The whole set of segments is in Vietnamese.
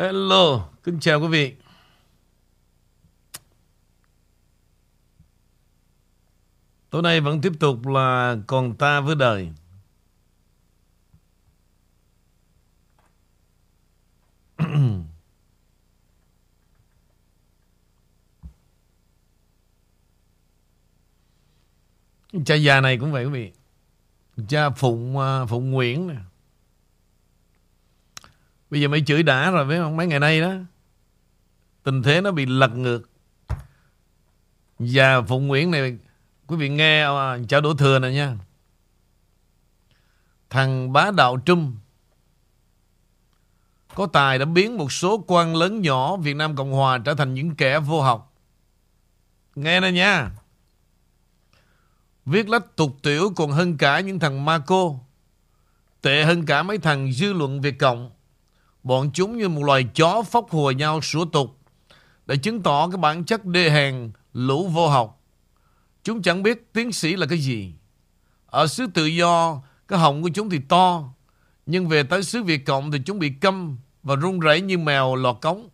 Hello, kính chào quý vị. Tối nay vẫn tiếp tục là còn ta với đời. cha già này cũng vậy quý vị. Cha Phụng à, Phụng Nguyễn này. Bây giờ mấy chửi đã rồi, phải không? Mấy ngày nay đó. Tình thế nó bị lật ngược. Và Phụng Nguyễn này, Quý vị nghe à, chào đổ thừa này nha Thằng bá đạo Trung Có tài đã biến một số quan lớn nhỏ Việt Nam Cộng Hòa trở thành những kẻ vô học Nghe này nha Viết lách tục tiểu còn hơn cả những thằng ma cô Tệ hơn cả mấy thằng dư luận Việt Cộng Bọn chúng như một loài chó phóc hùa nhau sủa tục Để chứng tỏ cái bản chất đê hèn lũ vô học Chúng chẳng biết tiến sĩ là cái gì. Ở xứ tự do, cái họng của chúng thì to. Nhưng về tới xứ Việt Cộng thì chúng bị câm và run rẩy như mèo lọt cống.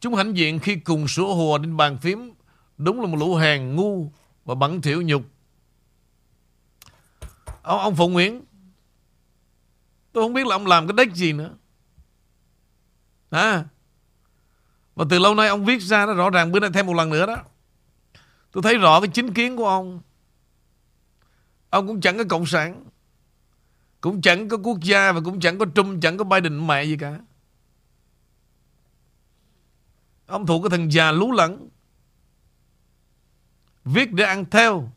Chúng hãnh diện khi cùng sủa hùa trên bàn phím. Đúng là một lũ hèn ngu và bẩn thiểu nhục. Ông, ông Phụng Nguyễn, tôi không biết là ông làm cái đếch gì nữa. À, và từ lâu nay ông viết ra đó rõ ràng bữa nay thêm một lần nữa đó. Tôi thấy rõ cái chính kiến của ông. Ông cũng chẳng có cộng sản. Cũng chẳng có quốc gia Và cũng chẳng có Trump Chẳng có Biden mẹ gì cả. Ông thuộc cái thằng già lú lẫn. Viết để ăn theo.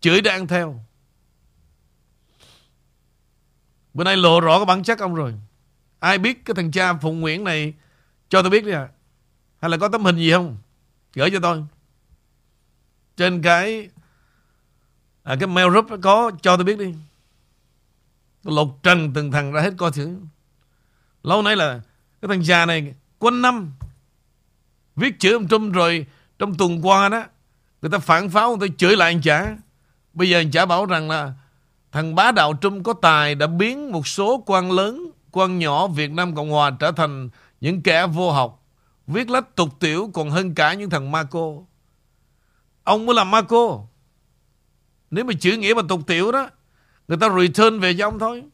Chửi để ăn theo. Bữa nay lộ rõ cái bản chất ông rồi. Ai biết cái thằng cha Phụng Nguyễn này Cho tôi biết đi à? Hay là có tấm hình gì không? Gửi cho tôi. Trên cái à, cái mail group có cho tôi biết đi. Tôi lục trần từng thằng ra hết coi thử. Lâu nay là cái thằng cha này quân năm viết chữ ông Trump rồi trong tuần qua đó người ta phản pháo người ta chửi lại anh chả. Bây giờ anh chả bảo rằng là thằng bá đạo Trump có tài đã biến một số quan lớn quan nhỏ Việt Nam Cộng Hòa trở thành những kẻ vô học, viết lách tục tiểu còn hơn cả những thằng Marco. Ông mới làm Marco. Nếu mà chữ nghĩa mà tục tiểu đó, Người ta return về cho ông thôi.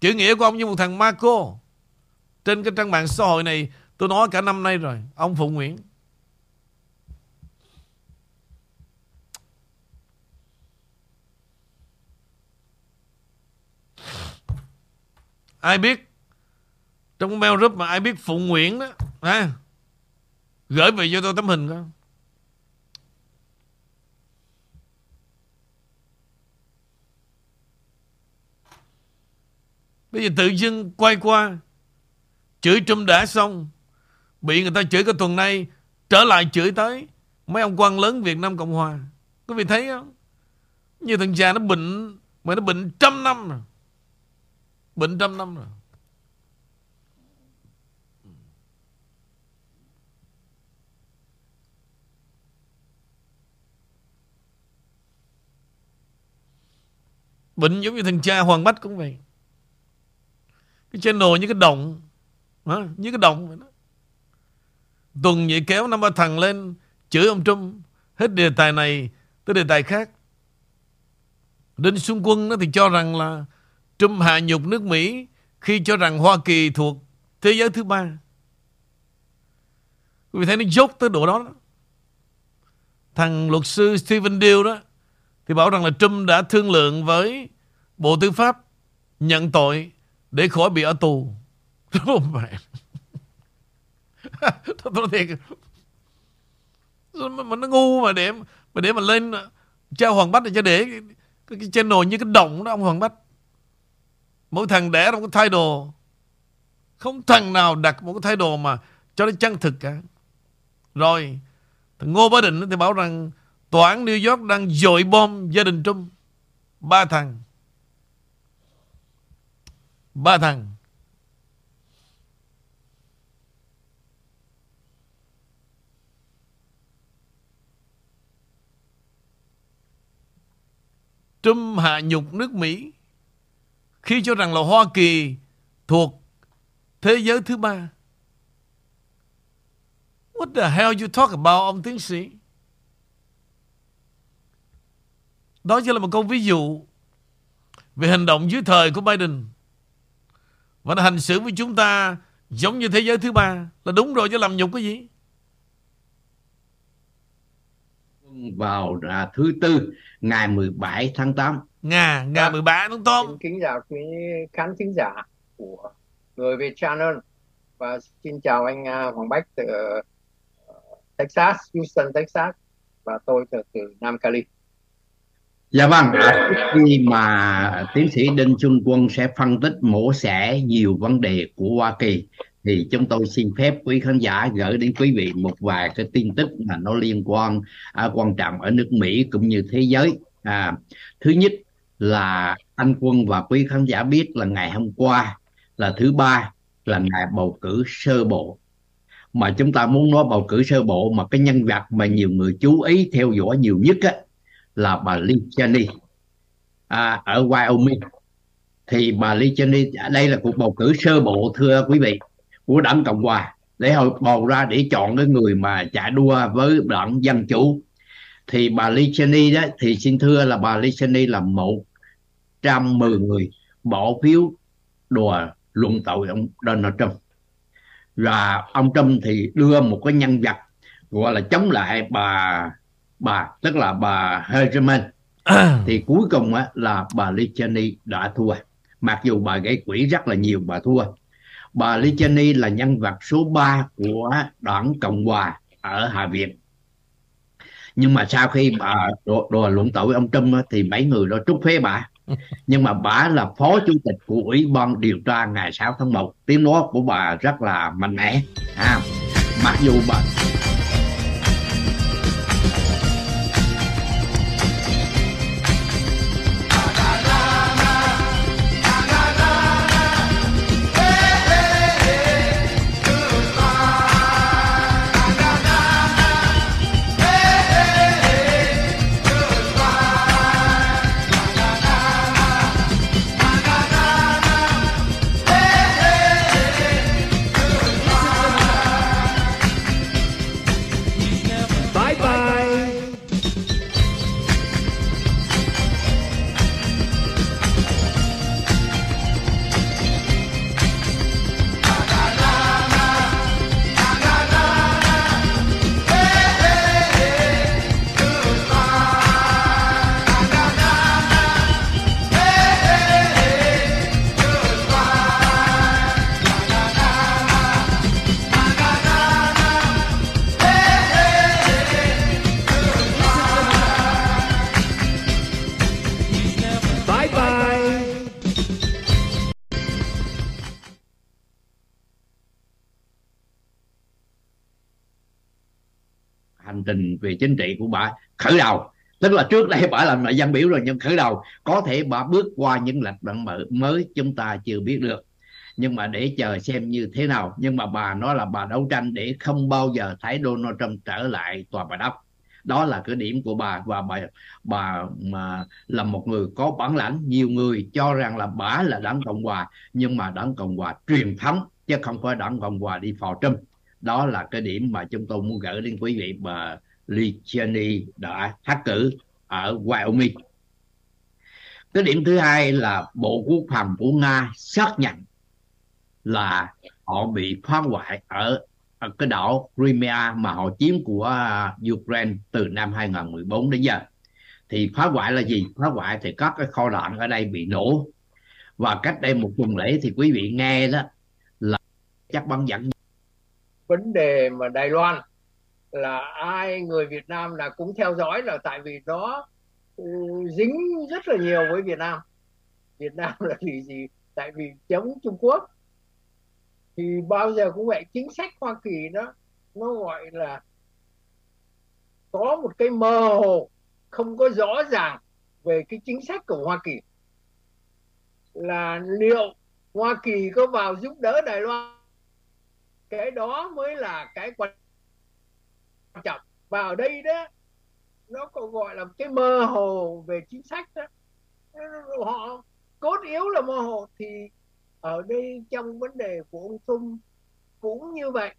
Chữ nghĩa của ông như một thằng Marco. Trên cái trang mạng xã hội này, Tôi nói cả năm nay rồi, Ông Phụng Nguyễn. Ai biết? Trong mail group mà ai biết Phụng Nguyễn đó à, Gửi về cho tôi tấm hình coi. Bây giờ tự dưng quay qua Chửi Trump đã xong Bị người ta chửi cái tuần nay Trở lại chửi tới Mấy ông quan lớn Việt Nam Cộng Hòa. Quý vị thấy không? Như thằng già nó bệnh Mà nó bệnh trăm năm rồi. Bệnh trăm năm rồi Bệnh giống như thằng cha Hoàng Bách cũng vậy cái channel như cái đồng, hả? như cái đồng vậy đó. tuần vậy kéo năm ba thằng lên, chửi ông Trump hết đề tài này tới đề tài khác Đinh Xuân Quân nó thì cho rằng là Trump hạ nhục nước Mỹ khi cho rằng Hoa Kỳ thuộc thế giới thứ ba. Quý vị thấy nó dốt tới độ đó, đó. Thằng luật sư Stephen Deal đó thì bảo rằng là Trump đã thương lượng với Bộ Tư pháp nhận tội để khỏi bị ở tù Đúng mẹ Tôi nói thiệt mà nó ngu mà để mà để mà lên cha Hoàng Bách cho để cái, cái, cái channel như cái động đó ông Hoàng Bách mỗi thằng đẻ một cái thái độ. Không thằng nào đặt một cái thái độ mà cho nó chân thực cả. Rồi, thằng Ngô Bá Định thì bảo rằng tòa án New York đang dội bom gia đình Trump. Ba thằng. Ba thằng. Trump hạ nhục nước Mỹ khi cho rằng là Hoa Kỳ thuộc thế giới thứ ba. What the hell you talk about ông tiến sĩ? Đó chỉ là một câu ví dụ về hành động dưới thời của Biden. Và nó hành xử với chúng ta giống như thế giới thứ ba. Là đúng rồi chứ làm nhục cái gì? vào à, thứ tư ngày 17 tháng 8 Ngày, ngày 13 tháng 8 Xin kính chào quý khán thính giả của người Việt Channel. Và xin chào anh à, Hoàng Bách từ ờ, Texas, Houston, Texas. Và tôi từ, từ Nam Cali. Dạ vâng, à, khi mà tiến sĩ Đinh Xuân Quân sẽ phân tích mổ xẻ nhiều vấn đề của Hoa Kỳ thì chúng tôi xin phép quý khán giả gửi đến quý vị một vài cái tin tức mà nó liên quan à, quan trọng ở nước Mỹ cũng như thế giới. À, thứ nhất là anh Quân và quý khán giả biết là ngày hôm qua là thứ ba là ngày bầu cử sơ bộ. Mà chúng ta muốn nói bầu cử sơ bộ mà cái nhân vật mà nhiều người chú ý theo dõi nhiều nhất á, là bà Lee Cheney à, ở Wyoming. Thì bà Lee Cheney đây là cuộc bầu cử sơ bộ thưa quý vị của đảng cộng hòa. Để họ bầu ra để chọn cái người mà trả đua với đảng dân chủ thì bà Lee Cheney đó thì xin thưa là bà Lee Cheney là một trăm mười người bỏ phiếu đùa luận tội ông Donald Trump. Và ông Trump thì đưa một cái nhân vật gọi là chống lại bà bà tức là bà Herman. Thì cuối cùng á, là bà Lee Cheney đã thua. Mặc dù bà gây quỹ rất là nhiều bà thua. Bà Lee Cheney là nhân vật số 3 của đảng Cộng hòa ở Hạ viện nhưng mà sau khi bà đồ luận tội ông Trump á, thì mấy người đó trút phế bà. Nhưng mà bà là phó chủ tịch của ủy ban điều tra ngày 6 tháng 1 tiếng nói của bà rất là mạnh mẽ. À, mặc dù bà hành trình về chính trị của bà khởi đầu. Tức là trước đây bà làm nội dân biểu rồi nhưng khởi đầu, có thể bà bước qua những lệch đoạn mở mới chúng ta chưa biết được. Nhưng mà để chờ xem như thế nào. Nhưng mà bà nói là bà đấu tranh để không bao giờ thấy Donald Trump trở lại tòa bà đốc. Đó là cái điểm của bà và bà bà mà là một người có bản lãnh. Nhiều người cho rằng là bà là đảng cộng hòa, nhưng mà đảng cộng hòa truyền thống chứ không phải đảng cộng hòa đi phò Trump đó là cái điểm mà chúng tôi muốn gửi đến quý vị mà Lee Cheney đã thắc cử ở Wyoming. Cái điểm thứ hai là bộ quốc phòng của Nga xác nhận là họ bị phá hoại ở, ở cái đảo Crimea mà họ chiếm của à, Ukraine từ năm 2014 đến giờ. Thì phá hoại là gì? Phá hoại thì các cái kho đạn ở đây bị nổ. Và cách đây một tuần lễ thì quý vị nghe đó là chắc bắn dẫn Vấn đề mà Đài Loan là ai, người Việt Nam là cũng theo dõi là tại vì nó ừ, dính rất là nhiều với Việt Nam. Việt Nam là vì gì? Tại vì chống Trung Quốc. Thì bao giờ cũng vậy, chính sách Hoa Kỳ nó nó gọi là có một cái mơ hồ, không có rõ ràng về cái chính sách của Hoa Kỳ là liệu Hoa Kỳ có vào giúp đỡ Đài Loan cái đó mới là cái quan trọng. Và ở đây đó, nó có gọi là cái mơ hồ về chính sách đó. Họ cốt yếu là mơ hồ thì ở đây trong vấn đề của ông Trung cũng như vậy.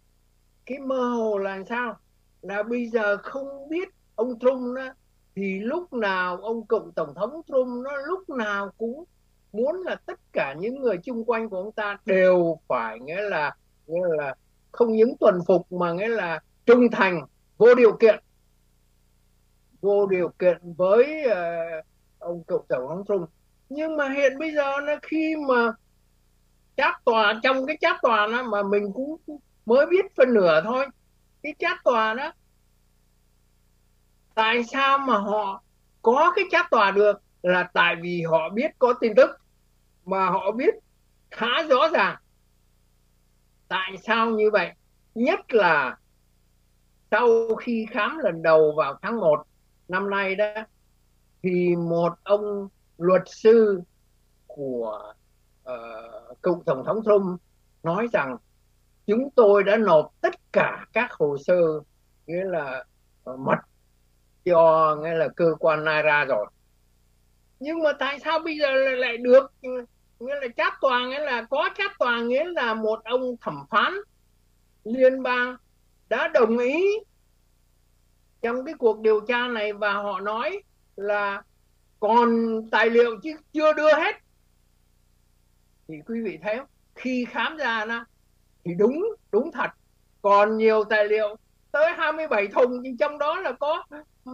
Cái mơ hồ là sao? Là bây giờ không biết ông Trung đó, thì lúc nào ông cựu tổng thống Trump nó lúc nào cũng muốn là tất cả những người chung quanh của ông ta đều phải, nghĩa là nghĩa là không những tuần phục mà nghĩa là trung thành vô điều kiện. Vô điều kiện với uh, ông cựu tổng thống Trump. Nhưng mà hiện bây giờ nó khi mà chát tòa trong cái chát tòa đó mà mình cũng mới biết phân nửa thôi cái chát tòa đó tại sao mà họ có cái chát tòa được là tại vì họ biết có tin tức mà họ biết khá rõ ràng tại sao như vậy? Nhất là sau khi khám lần đầu vào tháng 1 năm nay đó thì một ông luật sư của uh, cựu tổng thống Trump nói rằng chúng tôi đã nộp tất cả các hồ sơ nghĩa là uh, mật cho nghĩa là cơ quan NARA rồi. Nhưng mà tại sao bây giờ lại được? Nghĩa là chát tòa nghĩa là có chát tòa nghĩa là một ông thẩm phán liên bang đã đồng ý trong cái cuộc điều tra này và họ nói là còn tài liệu chứ chưa đưa hết thì quý vị thấy không? khi khám ra nó thì đúng đúng thật còn nhiều tài liệu, tới 27 thùng, nhưng trong đó là có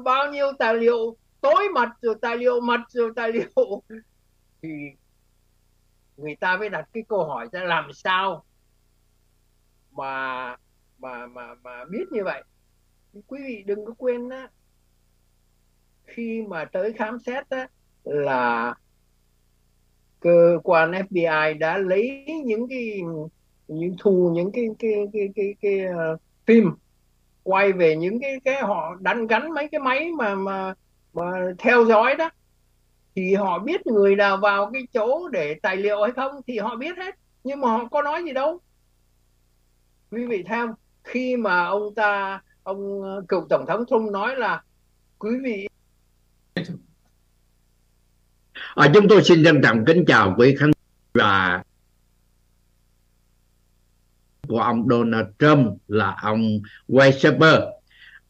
bao nhiêu tài liệu tối mật, rồi tài liệu mật, rồi tài liệu thì người ta mới đặt cái câu hỏi ra làm sao mà mà mà mà biết như vậy. Quý vị đừng có quên đó khi mà tới khám xét đó, là cơ quan FBI đã lấy những cái những thu những cái cái cái cái, cái, cái uh, phim quay về những cái cái họ đánh gắn mấy cái máy mà mà mà theo dõi đó thì họ biết người nào vào cái chỗ để tài liệu hay không thì họ biết hết. Nhưng mà họ có nói gì đâu. Quý vị theo khi mà ông ta ông ờ, cựu tổng thống Trump nói là quý vị à, chúng tôi xin trân trọng kính chào quý khán và của ông Donald Trump là ông Weishaber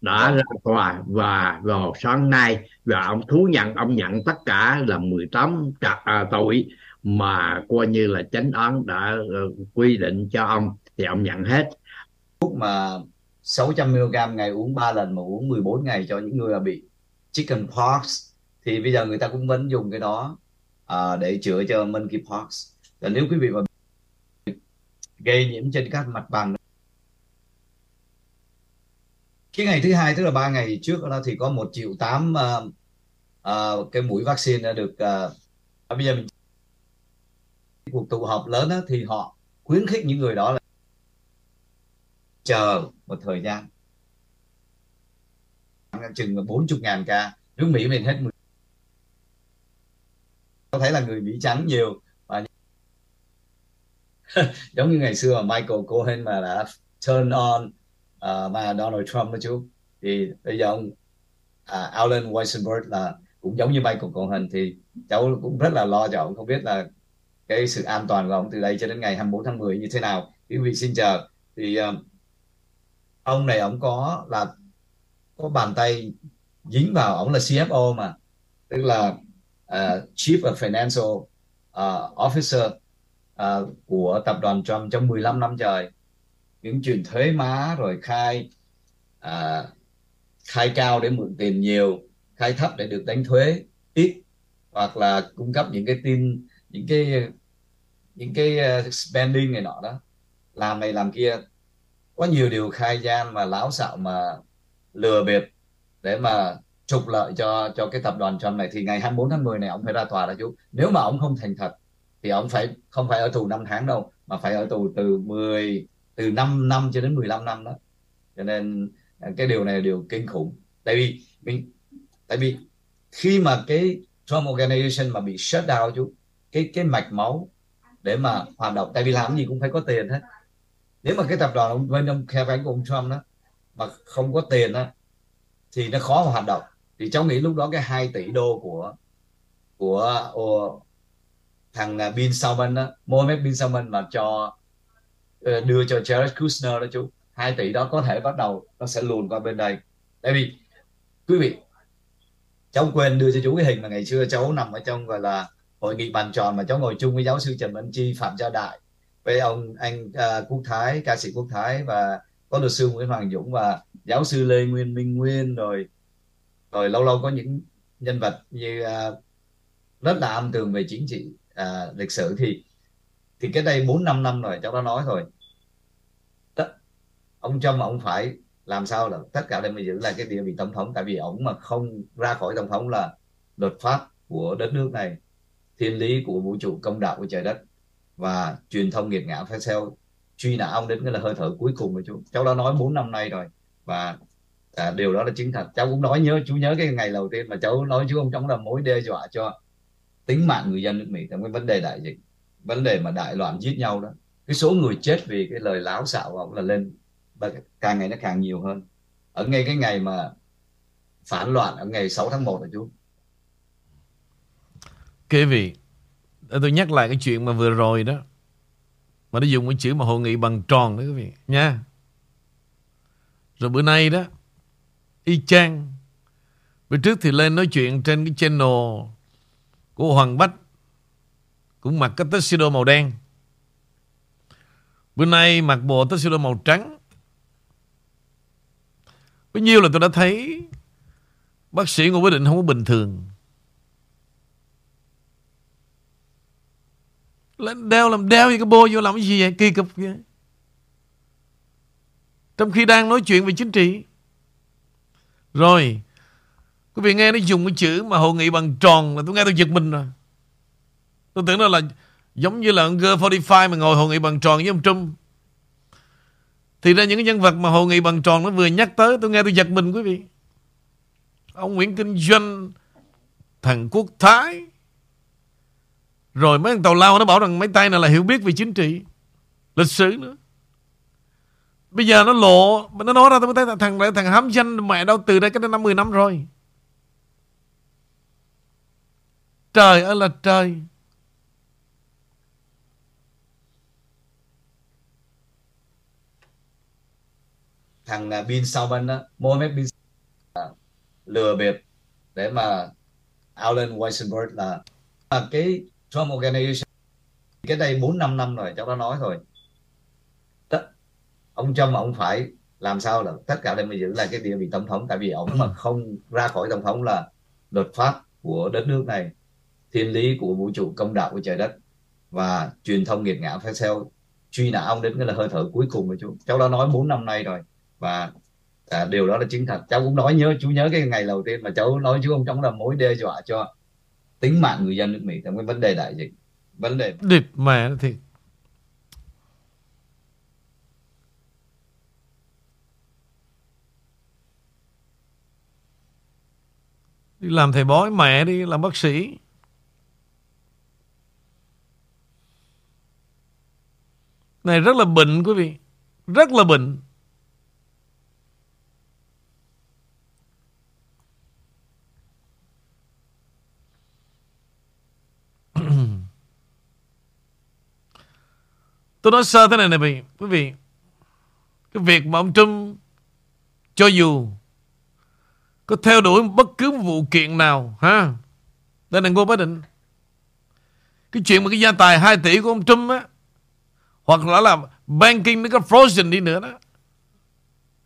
đã ra tòa và vào sáng nay và ông thú nhận ông nhận tất cả là 18 à, tội mà coi như là chánh án đã uh, quy định cho ông. Thì ông nhận hết. Thuốc mà 600 mg ngày uống 3 lần mà uống 14 ngày cho những người bị chicken pox thì bây giờ người ta cũng vẫn dùng cái đó à, để chữa cho monkeypox. Và nếu quý vị mà gây nhiễm trên các mặt bằng cái ngày thứ hai tức là ba ngày trước đó thì có một triệu tám uh, uh, cái mũi vaccine đã được uh, bây giờ mình cuộc tụ họp lớn đó, thì họ khuyến khích những người đó là chờ một thời gian. Chừng 40 ngàn ca. Nước Mỹ mình hết có thấy là người Mỹ trắng nhiều và giống như ngày xưa mà Michael Cohen mà đã turn on Ờ, uh, mà Donald Trump đó chú. Thì bây giờ ông uh, Alan Weisenberg là cũng giống như Michael Cohen thì cháu cũng rất là lo cho ông. Không biết là cái sự an toàn của ông từ đây cho đến ngày 24 tháng 10 như thế nào. Quý vị xin chờ. Thì uh, ông này ông có là có bàn tay dính vào ông là CFO mà. Tức là uh, Chief of Financial uh, Officer uh, của tập đoàn Trump trong 15 năm trời những chuyện thuế má rồi khai à, khai cao để mượn tiền nhiều khai thấp để được đánh thuế ít hoặc là cung cấp những cái tin những cái những cái à, spending này nọ đó. Làm này làm kia. Có nhiều điều khai gian mà láo xạo mà lừa bịp để mà trục lợi cho cho cái tập đoàn Trump này. Thì ngày 24 tháng 10 này ông phải ra tòa đó chú. Nếu mà ông không thành thật thì ông phải không phải ở tù 5 tháng đâu mà phải ở tù từ 10 từ 5 năm cho đến 15 năm đó. Cho nên à, cái điều này là điều kinh khủng. Tại vì mình, tại vì khi mà cái Trump Organization mà bị shut down chú, cái cái mạch máu để mà hoạt động, tại vì làm gì cũng phải có tiền hết. Nếu mà cái tập đoàn ông, bên ông khe cánh của ông Trump đó mà không có tiền đó thì nó khó mà hoạt động. Thì cháu nghĩ lúc đó cái 2 tỷ đô của của thằng à, Bin Salman đó, Mohammed Bin Salman mà cho Ờ, đưa cho Jared Kushner đó chú. 2 tỷ đó có thể bắt đầu nó sẽ luồn qua bên đây. Tại vì quý vị cháu quên đưa cho chú cái hình mà ngày xưa cháu nằm ở trong gọi là hội nghị bàn tròn mà cháu ngồi chung với giáo sư Trần Văn Chi Phạm Gia Đại với ông anh uh, Quốc Thái ca sĩ Quốc Thái và có luật sư Nguyễn Hoàng Dũng và giáo sư Lê Nguyên Minh Nguyên rồi rồi lâu lâu có những nhân vật như uh, rất là âm tường về chính trị uh, lịch sử. Thì thì cái đây bốn năm năm rồi cháu đã nói rồi. Tất, ông Trump ông phải làm sao là tất cả đều phải giữ lại cái địa vị tổng thống. Tại vì ông mà không ra khỏi tổng thống là luật pháp của đất nước này thiên lý của vũ trụ công đạo của trời đất và truyền thông nghiệt ngã phải theo truy nã ông đến cái là hơi thở cuối cùng của chú. Cháu đã nói 4 năm nay rồi và à, điều đó là chính thật. Cháu cũng nói nhớ chú nhớ cái ngày đầu tiên mà cháu nói chú ông chống là mối đe dọa cho tính mạng người dân nước Mỹ. Trong cái vấn đề đại dịch vấn đề mà đại loạn giết nhau đó, cái số người chết vì cái lời láo xạo của ông là lên, và càng ngày nó càng nhiều hơn. Ở ngay cái ngày mà phản loạn ở ngày 6 tháng 1 là chú. Quý vị Tôi nhắc lại cái chuyện mà vừa rồi đó, Mà nó dùng cái chữ mà hội nghị bằng tròn đó, quý vị, Nha. Rồi bữa nay đó, Y chang. Bữa trước thì lên nói chuyện trên cái channel Của Hoàng Bách cũng mặc cái tuxedo màu đen. Bữa nay mặc bộ tuxedo màu trắng. Bao nhiêu là tôi đã thấy Bác sĩ Ngô Quyết Định không có bình thường. Lên đeo làm đeo như cái bô vô làm cái gì vậy? Kỳ cục vậy? Trong khi đang nói chuyện về chính trị. Rồi, Quý vị nghe nó dùng cái chữ mà hội nghị bằng tròn Là tôi nghe tôi giật mình rồi. Tôi tưởng đó là Giống như là ông G45 mà ngồi hội nghị bằng tròn với ông Trump. Thì ra những cái nhân vật mà hội nghị bằng tròn Nó vừa nhắc tới, tôi nghe tôi giật mình quý vị. Ông Nguyễn Kinh Doanh, Thằng Quốc Thái. Rồi mấy thằng tàu lao nó bảo rằng mấy tay này là hiểu biết về chính trị, Lịch sử nữa. Bây giờ nó lộ, Nó nói ra, tôi mới thấy thằng thằng hám danh mẹ đâu từ đây cách đây năm 10 năm rồi. Trời ơi là trời. Thằng à, Bin Salman đó Mohammed Bin Salman, lừa bịp để mà Alan Weissenberg là, là cái Trump Organization cái đây 4 5 năm rồi cháu đã nói rồi. Tất, ông Trump ông phải làm sao là tất cả đều phải giữ lại cái địa vị tổng thống tại vì ông mà không ra khỏi tổng thống là luật pháp của đất nước này thiên lý của vũ trụ công đạo của trời đất và truyền thông nghiệt ngã phải theo truy nã ông đến cái là hơi thở cuối cùng của chú. Cháu đã nói 4 năm nay rồi và à, điều đó là chính thật. Cháu cũng nói nhớ chú nhớ cái ngày đầu tiên mà cháu nói chú ông chống là mối đe dọa cho tính mạng người dân nước Mỹ. Trong cái vấn đề đại dịch vấn đề địt mẹ thì đi làm thầy bói mẹ đi làm bác sĩ. Này rất là bệnh quý vị rất là bệnh. Tôi nói sơ thế này này quý vị. Cái việc mà ông Trump cho dù có theo đuổi bất cứ vụ kiện nào, ha. Đây là Ngô Bá Định. Cái chuyện mà cái gia tài 2 tỷ của ông Trump á, hoặc là là banking nó có frozen đi nữa đó.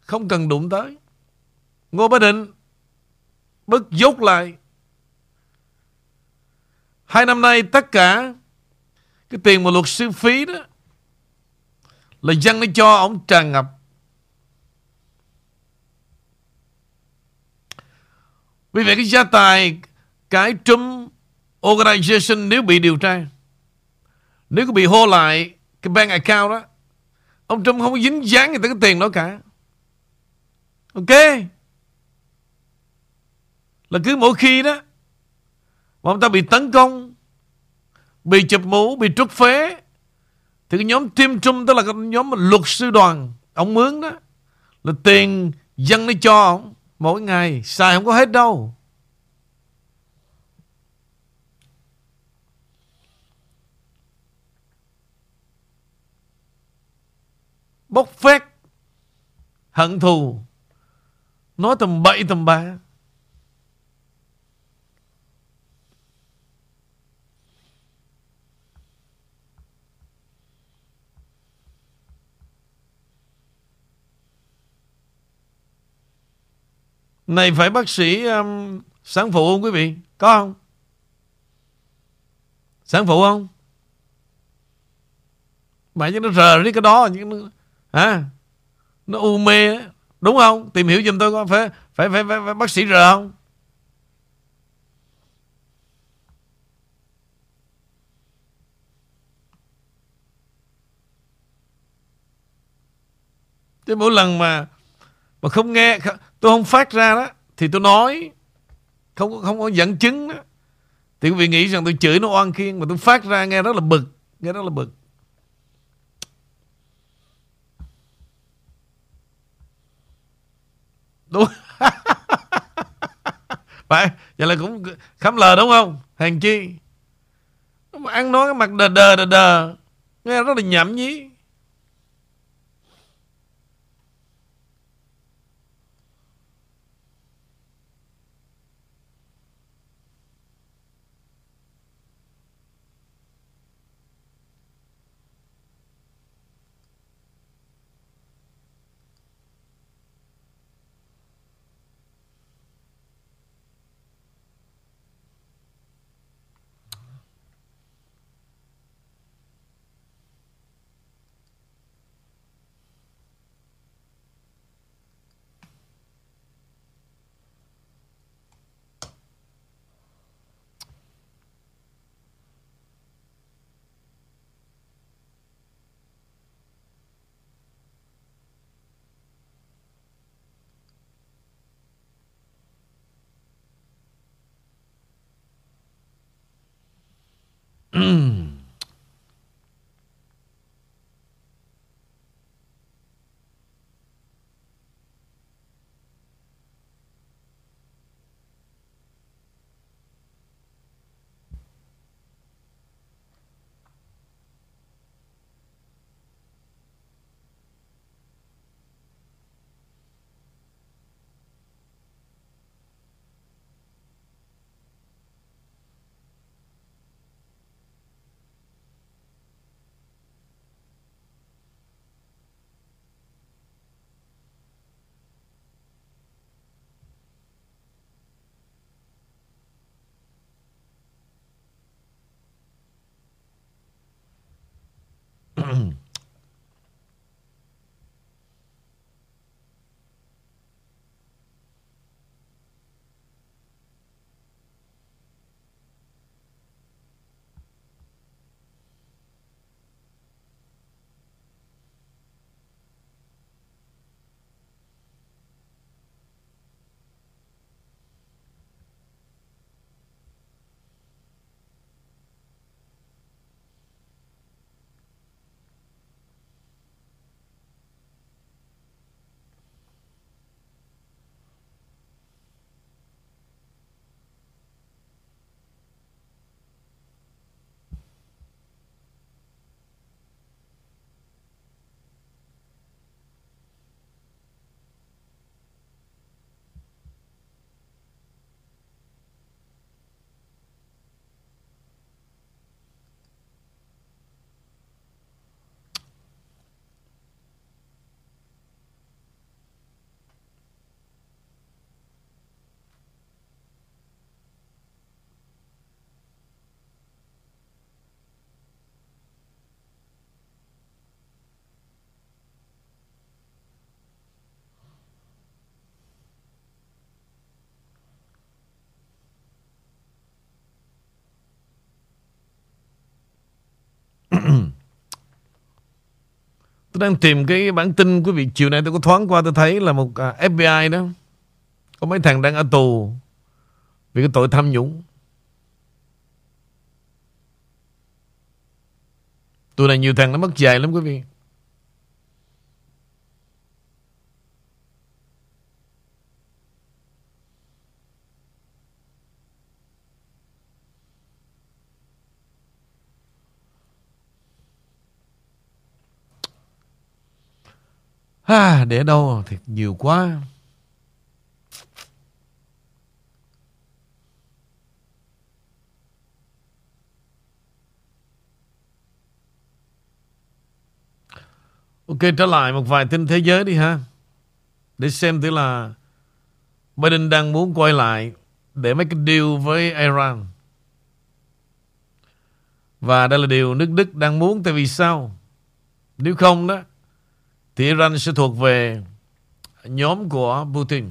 Không cần đụng tới. Ngô Bá Định bớt dốt lại. Hai năm nay tất cả cái tiền mà luật sư phí đó là dân nó cho ông tràn ngập. Vì vậy cái gia tài, cái Trump Organization nếu bị điều tra, nếu có bị hô lại cái bank account đó, ông Trump không có dính dáng gì tới cái tiền đó cả. Ok? Là cứ mỗi khi đó, mà ông ta bị tấn công, bị chụp mũ, bị trút phế thì cái nhóm Tim Trung đó là cái nhóm luật sư đoàn, Ông mướn đó, Là tiền dân nó cho ông Mỗi ngày, xài không có hết đâu. Bốc phét, Hận thù, Nói tầm bậy tầm bạ. Này phải bác sĩ um, sản phụ không quý vị? Có không? Sản phụ không? Mà chứ nó rờ đi cái đó nó, hả? Nó u mê Đúng không? Tìm hiểu giùm tôi có phải phải phải, phải, phải bác sĩ rờ không? Chứ mỗi lần mà mà không nghe tôi không phát ra đó, thì tôi nói. Không không có dẫn chứng đó. Thì quý vị nghĩ rằng tôi chửi nó oan khiên, mà tôi phát ra nghe rất là bực, nghe rất là bực. Đúng. Phải, vậy là cũng khám lờ đúng không? Hàng chi. Mà ăn nói cái mặt đờ đờ đờ đờ, nghe rất là nhảm nhí. Mm. Tôi đang tìm cái bản tin quý vị chiều nay tôi có thoáng qua tôi thấy là một à, FBI đó có mấy thằng đang ở tù vì cái tội tham nhũng. Tù này nhiều thằng nó mất dài lắm quý vị. À, để đâu thiệt nhiều quá. Ok trở lại một vài tin thế giới đi ha. Để xem thử là Biden đang muốn quay lại Để mấy cái deal với Iran. Và đây là điều nước Đức đang muốn Tại vì sao? Nếu không đó thì Iran sẽ thuộc về Nhóm của Putin.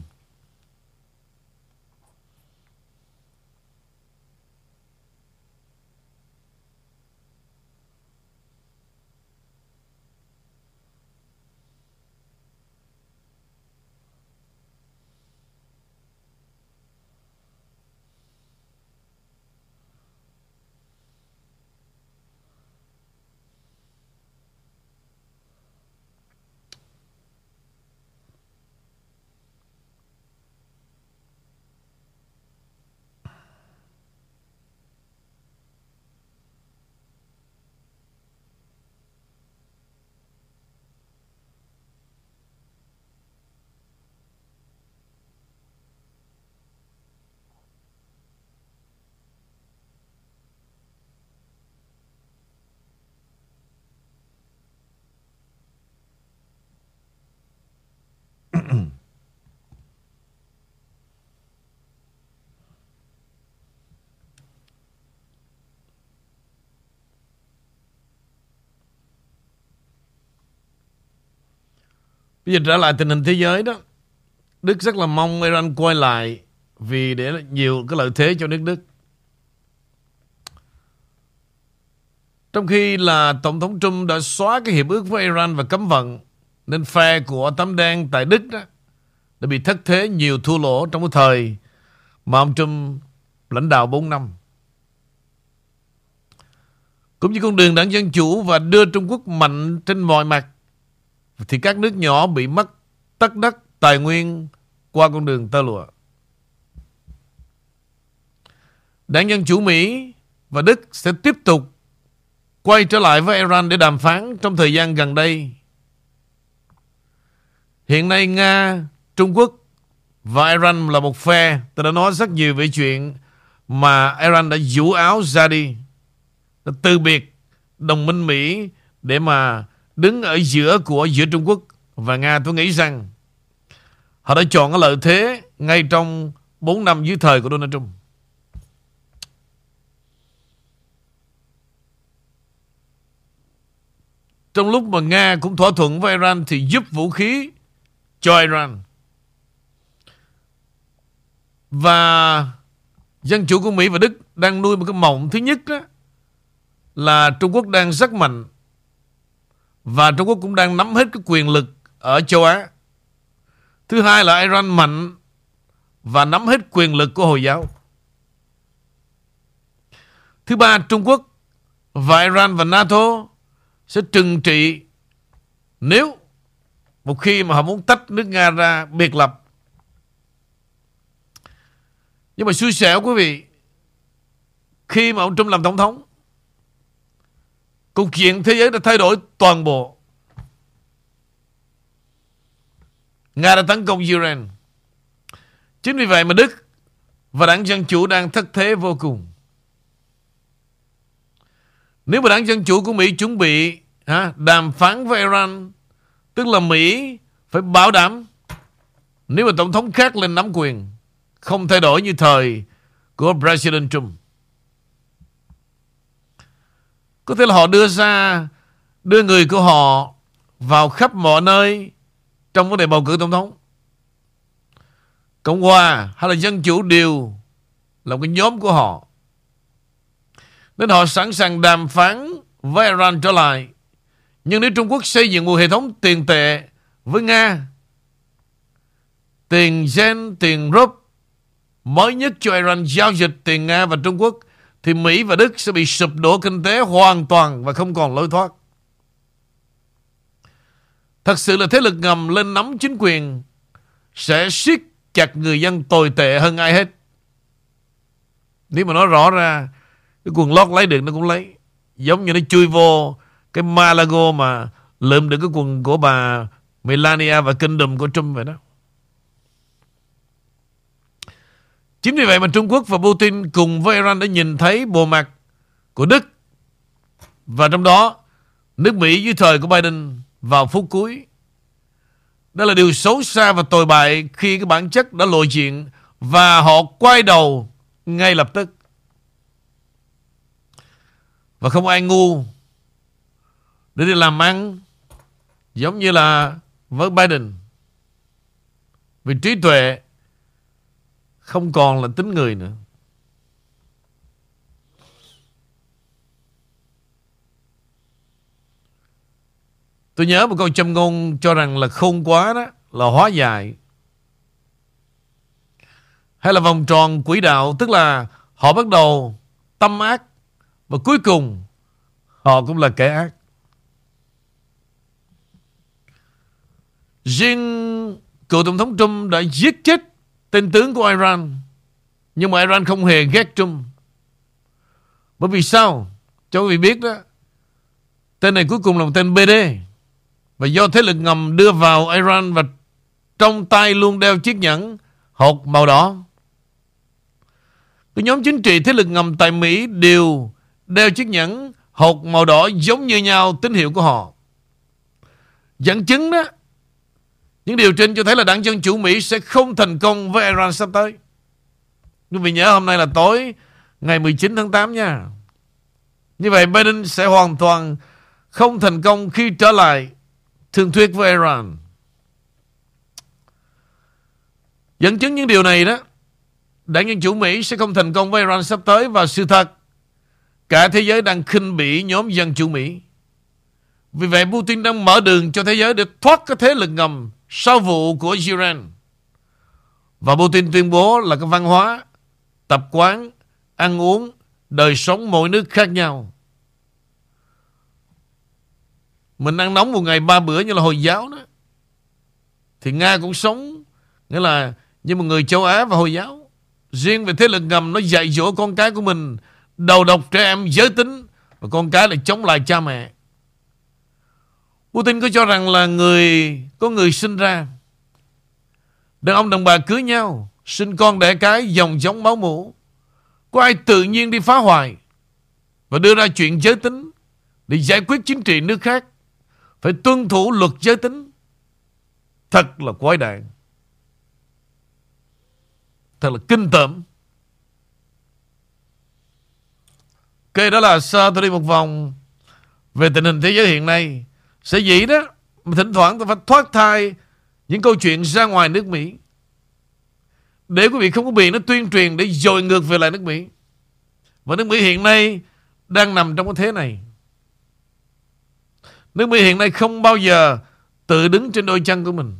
Bây giờ trở lại tình hình thế giới đó. Đức rất là mong Iran quay lại Vì để nhiều cái lợi thế cho nước Đức. Trong khi là Tổng thống Trump đã xóa cái hiệp ước với Iran và cấm vận, Nên phe của tấm đen tại Đức đó Đã bị thất thế nhiều thua lỗ trong cái thời Mà ông Trump lãnh đạo 4 năm. Cũng như con đường đảng Dân Chủ Và đưa Trung Quốc mạnh trên mọi mặt thì các nước nhỏ bị mất tất đất tài nguyên qua con đường tơ lụa. Đảng Dân Chủ Mỹ và Đức sẽ tiếp tục quay trở lại với Iran để đàm phán trong thời gian gần đây. Hiện nay Nga, Trung Quốc và Iran là một phe. Tôi đã nói rất nhiều về chuyện mà Iran đã vũ áo ra đi. Đã từ biệt đồng minh Mỹ để mà đứng ở giữa của giữa Trung Quốc và Nga, tôi nghĩ rằng họ đã chọn cái lợi thế ngay trong 4 năm dưới thời của Donald Trump. Trong lúc mà Nga cũng thỏa thuận với Iran thì giúp vũ khí cho Iran. Và dân chủ của Mỹ và Đức đang nuôi một cái mộng thứ nhất đó là Trung Quốc đang rất mạnh và Trung Quốc cũng đang nắm hết cái quyền lực ở châu Á. Thứ hai là Iran mạnh và nắm hết quyền lực của Hồi giáo. Thứ ba, Trung Quốc và Iran và NATO sẽ trừng trị nếu một khi mà họ muốn tách nước Nga ra biệt lập. Nhưng mà xui xẻo quý vị, khi mà ông Trump làm tổng thống, Cục diện thế giới đã thay đổi toàn bộ. Nga đã tấn công Ukraine. Chính vì vậy mà Đức và đảng Dân Chủ đang thất thế vô cùng. Nếu mà đảng Dân Chủ của Mỹ chuẩn bị ha, đàm phán với Iran, tức là Mỹ phải bảo đảm nếu mà Tổng thống khác lên nắm quyền, không thay đổi như thời của President Trump. Có thể là họ đưa ra Đưa người của họ Vào khắp mọi nơi Trong vấn đề bầu cử tổng thống. Cộng hòa hay là Dân chủ đều Là một cái nhóm của họ. Nên họ sẵn sàng đàm phán Với Iran trở lại. Nhưng nếu Trung Quốc xây dựng một hệ thống tiền tệ Với Nga Tiền gen, tiền rúp Mới nhất cho Iran giao dịch tiền Nga và Trung Quốc thì Mỹ và Đức sẽ bị sụp đổ kinh tế hoàn toàn và không còn lối thoát. Thật sự là thế lực ngầm lên nắm chính quyền sẽ siết chặt người dân tồi tệ hơn ai hết. Nếu mà nói rõ ra, cái quần lót lấy được nó cũng lấy. Giống như nó chui vô cái Malago mà lượm được cái quần của bà Melania và Kingdom của Trump vậy đó. Chính vì vậy mà Trung Quốc và Putin cùng với Iran đã nhìn thấy bộ mặt của Đức và trong đó, nước Mỹ dưới thời của Biden vào phút cuối. Đó là điều xấu xa và tồi bại khi cái bản chất đã lộ diện và họ quay đầu ngay lập tức. Và không ai ngu để đi làm ăn giống như là với Biden. Vì trí tuệ không còn là tính người nữa. Tôi nhớ một câu châm ngôn cho rằng là khôn quá đó, là hóa dài. Hay là vòng tròn quỹ đạo, tức là họ bắt đầu tâm ác và cuối cùng họ cũng là kẻ ác. Riêng cựu tổng thống Trump đã giết chết tên tướng của Iran. Nhưng mà Iran không hề ghét Trump. Bởi vì sao? Cho quý vị biết đó. Tên này cuối cùng là một tên BD. Và do thế lực ngầm đưa vào Iran và trong tay luôn đeo chiếc nhẫn hột màu đỏ. Cái nhóm chính trị thế lực ngầm tại Mỹ đều đeo chiếc nhẫn hột màu đỏ giống như nhau tín hiệu của họ. Dẫn chứng đó những điều trên cho thấy là đảng Dân Chủ Mỹ sẽ không thành công với Iran sắp tới. Quý vị nhớ hôm nay là tối ngày 19 tháng 8 nha. Như vậy Biden sẽ hoàn toàn không thành công khi trở lại thương thuyết với Iran. Dẫn chứng những điều này đó, đảng Dân Chủ Mỹ sẽ không thành công với Iran sắp tới và sự thật cả thế giới đang khinh bỉ nhóm Dân Chủ Mỹ. Vì vậy Putin đang mở đường cho thế giới để thoát cái thế lực ngầm sau vụ của Iran. Và Putin tuyên bố là cái văn hóa, tập quán, ăn uống, đời sống mỗi nước khác nhau. Mình ăn nóng một ngày ba bữa như là Hồi giáo đó. Thì Nga cũng sống nghĩa là như một người châu Á và Hồi giáo. Riêng về thế lực ngầm nó dạy dỗ con cái của mình đầu độc trẻ em giới tính và con cái là chống lại cha mẹ. Putin có cho rằng là người, có người sinh ra. Đàn ông đàn bà cưới nhau, sinh con đẻ cái, dòng giống máu mủ. Có ai tự nhiên đi phá hoại và đưa ra chuyện giới tính để giải quyết chính trị nước khác? Phải tuân thủ luật giới tính. Thật là quái đản. Thật là kinh tởm. Ok đó là sơ tôi đi một vòng về tình hình thế giới hiện nay sẽ dĩ đó, mà thỉnh thoảng tôi phải thoát thai những câu chuyện ra ngoài nước Mỹ để quý vị không có bị nó tuyên truyền để dội ngược về lại nước Mỹ. Và nước Mỹ hiện nay đang nằm trong cái thế này. Nước Mỹ hiện nay không bao giờ tự đứng trên đôi chân của mình.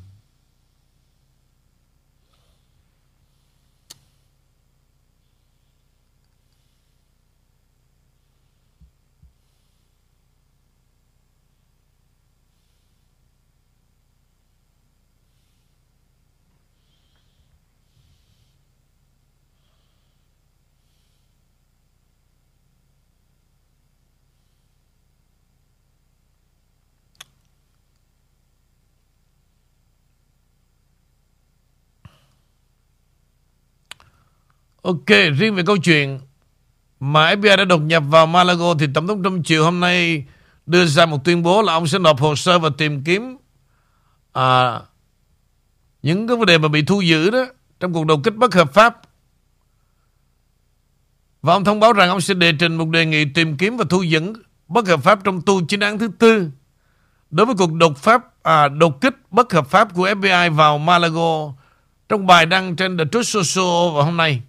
Ok, riêng về câu chuyện mà FBI đã đột nhập vào Malago thì Tổng thống Trump chiều hôm nay đưa ra một tuyên bố là ông sẽ nộp hồ sơ và tìm kiếm à, những cái vấn đề mà bị thu giữ đó trong cuộc đột kích bất hợp pháp. Và ông thông báo rằng ông sẽ đề trình một đề nghị tìm kiếm và thu dẫn bất hợp pháp trong tu chính án thứ tư đối với cuộc đột pháp à, đột kích bất hợp pháp của FBI vào Malago trong bài đăng trên The Truth Social vào hôm nay.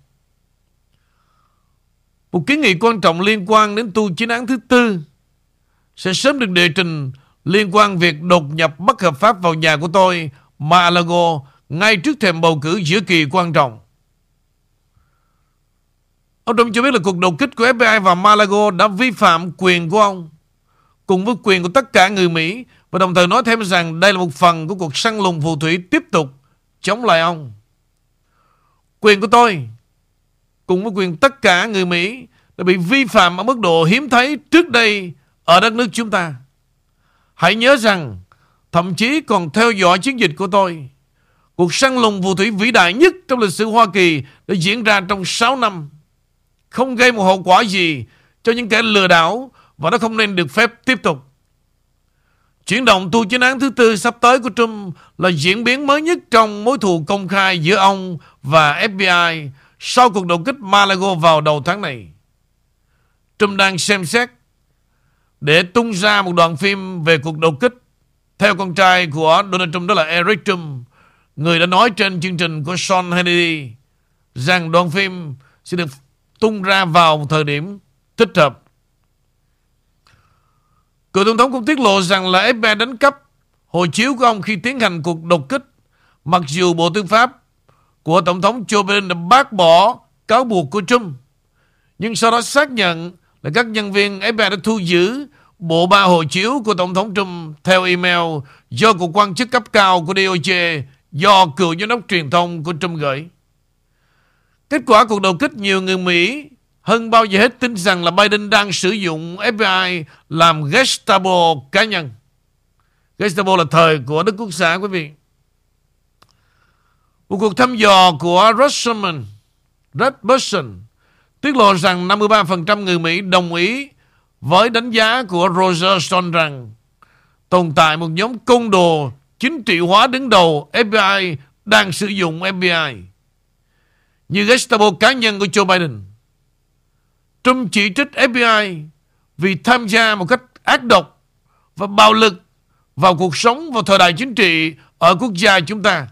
Một kiến nghị quan trọng liên quan đến tu chính án thứ tư sẽ sớm được đệ trình liên quan việc đột nhập bất hợp pháp vào nhà của tôi, Malago, ngay trước thềm bầu cử giữa kỳ quan trọng. Ông Trump cho biết là cuộc đột kích của FBI vào Malago đã vi phạm quyền của ông, cùng với quyền của tất cả người Mỹ, và đồng thời nói thêm rằng đây là một phần của cuộc săn lùng phù thủy tiếp tục chống lại ông. Quyền của tôi cùng với quyền tất cả người Mỹ đã bị vi phạm ở mức độ hiếm thấy trước đây ở đất nước chúng ta. Hãy nhớ rằng, thậm chí còn theo dõi chiến dịch của tôi. Cuộc săn lùng phù thủy vĩ đại nhất trong lịch sử Hoa Kỳ đã diễn ra trong 6 năm. Không gây một hậu quả gì cho những kẻ lừa đảo và nó không nên được phép tiếp tục. Chuyển động tu chiến án thứ tư sắp tới của Trump là diễn biến mới nhất trong mối thù công khai giữa ông và FBI sau cuộc đột kích Malago vào đầu tháng này. Trump đang xem xét để tung ra một đoạn phim về cuộc đột kích theo con trai của Donald Trump đó là Eric Trump, người đã nói trên chương trình của Sean Hannity rằng đoạn phim sẽ được tung ra vào một thời điểm thích hợp. Cựu Tổng thống cũng tiết lộ rằng là FBI đánh cắp hộ chiếu của ông khi tiến hành cuộc đột kích, mặc dù Bộ Tư pháp của Tổng thống Joe Biden đã bác bỏ cáo buộc của Trump. Nhưng sau đó xác nhận là các nhân viên FBI đã thu giữ bộ ba hộ chiếu của Tổng thống Trump theo email do một quan chức cấp cao của DOJ do cựu giám đốc truyền thông của Trump gửi. Kết quả cuộc đột kích nhiều người Mỹ hơn bao giờ hết tin rằng là Biden đang sử dụng FBI làm Gestapo cá nhân. Gestapo là thời của Đức Quốc xã, quý vị. Một cuộc thăm dò của Russellman, Red Person tiết lộ rằng 53% người Mỹ đồng ý với đánh giá của Roger Stone rằng tồn tại một nhóm côn đồ chính trị hóa đứng đầu FBI đang sử dụng FBI như Gestapo cá nhân của Joe Biden. Trump chỉ trích FBI vì tham gia một cách ác độc và bạo lực vào cuộc sống vào thời đại chính trị ở quốc gia chúng ta.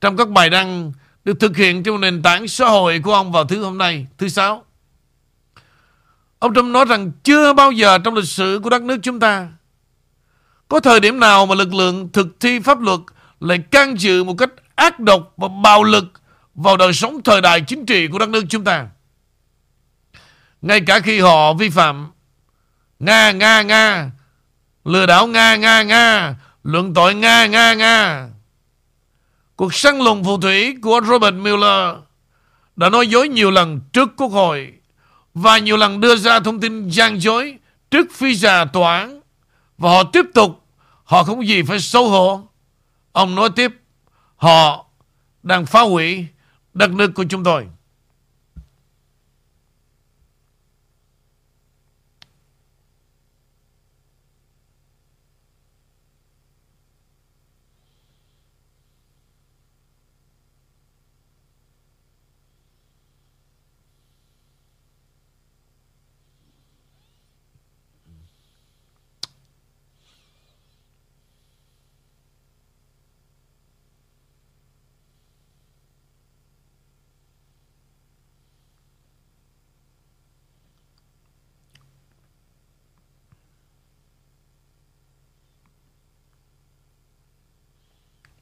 Trong các bài đăng được thực hiện trên nền tảng xã hội của ông vào thứ hôm nay, thứ sáu. Ông Trump nói rằng chưa bao giờ trong lịch sử của đất nước chúng ta có thời điểm nào mà lực lượng thực thi pháp luật lại can dự một cách ác độc và bạo lực vào đời sống thời đại chính trị của đất nước chúng ta. Ngay cả khi họ vi phạm Nga, Nga, Nga Lừa đảo Nga, Nga, Nga Luận tội Nga, Nga, Nga Cuộc săn lùng phù thủy của Robert Mueller đã nói dối nhiều lần trước Quốc hội và nhiều lần đưa ra thông tin gian dối trước phi giả tòa án và họ tiếp tục, họ không có gì phải xấu hổ. Ông nói tiếp, họ đang phá hủy đất nước của chúng tôi.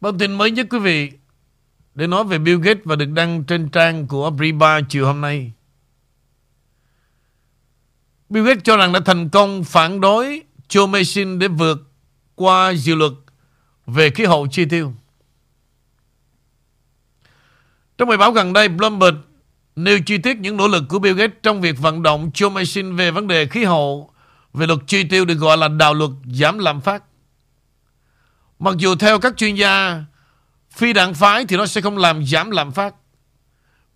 Bản tin mới nhất quý vị để nói về Bill Gates và được đăng trên trang của Briba chiều hôm nay. Bill Gates cho rằng đã thành công phản đối Joe Mason để vượt qua dự luật về khí hậu chi tiêu. Trong bài báo gần đây, Bloomberg nêu chi tiết những nỗ lực của Bill Gates trong việc vận động Joe Mason về vấn đề khí hậu về luật chi tiêu được gọi là đạo luật giảm lạm phát. Mặc dù theo các chuyên gia, phi đảng phái thì nó sẽ không làm giảm lạm phát.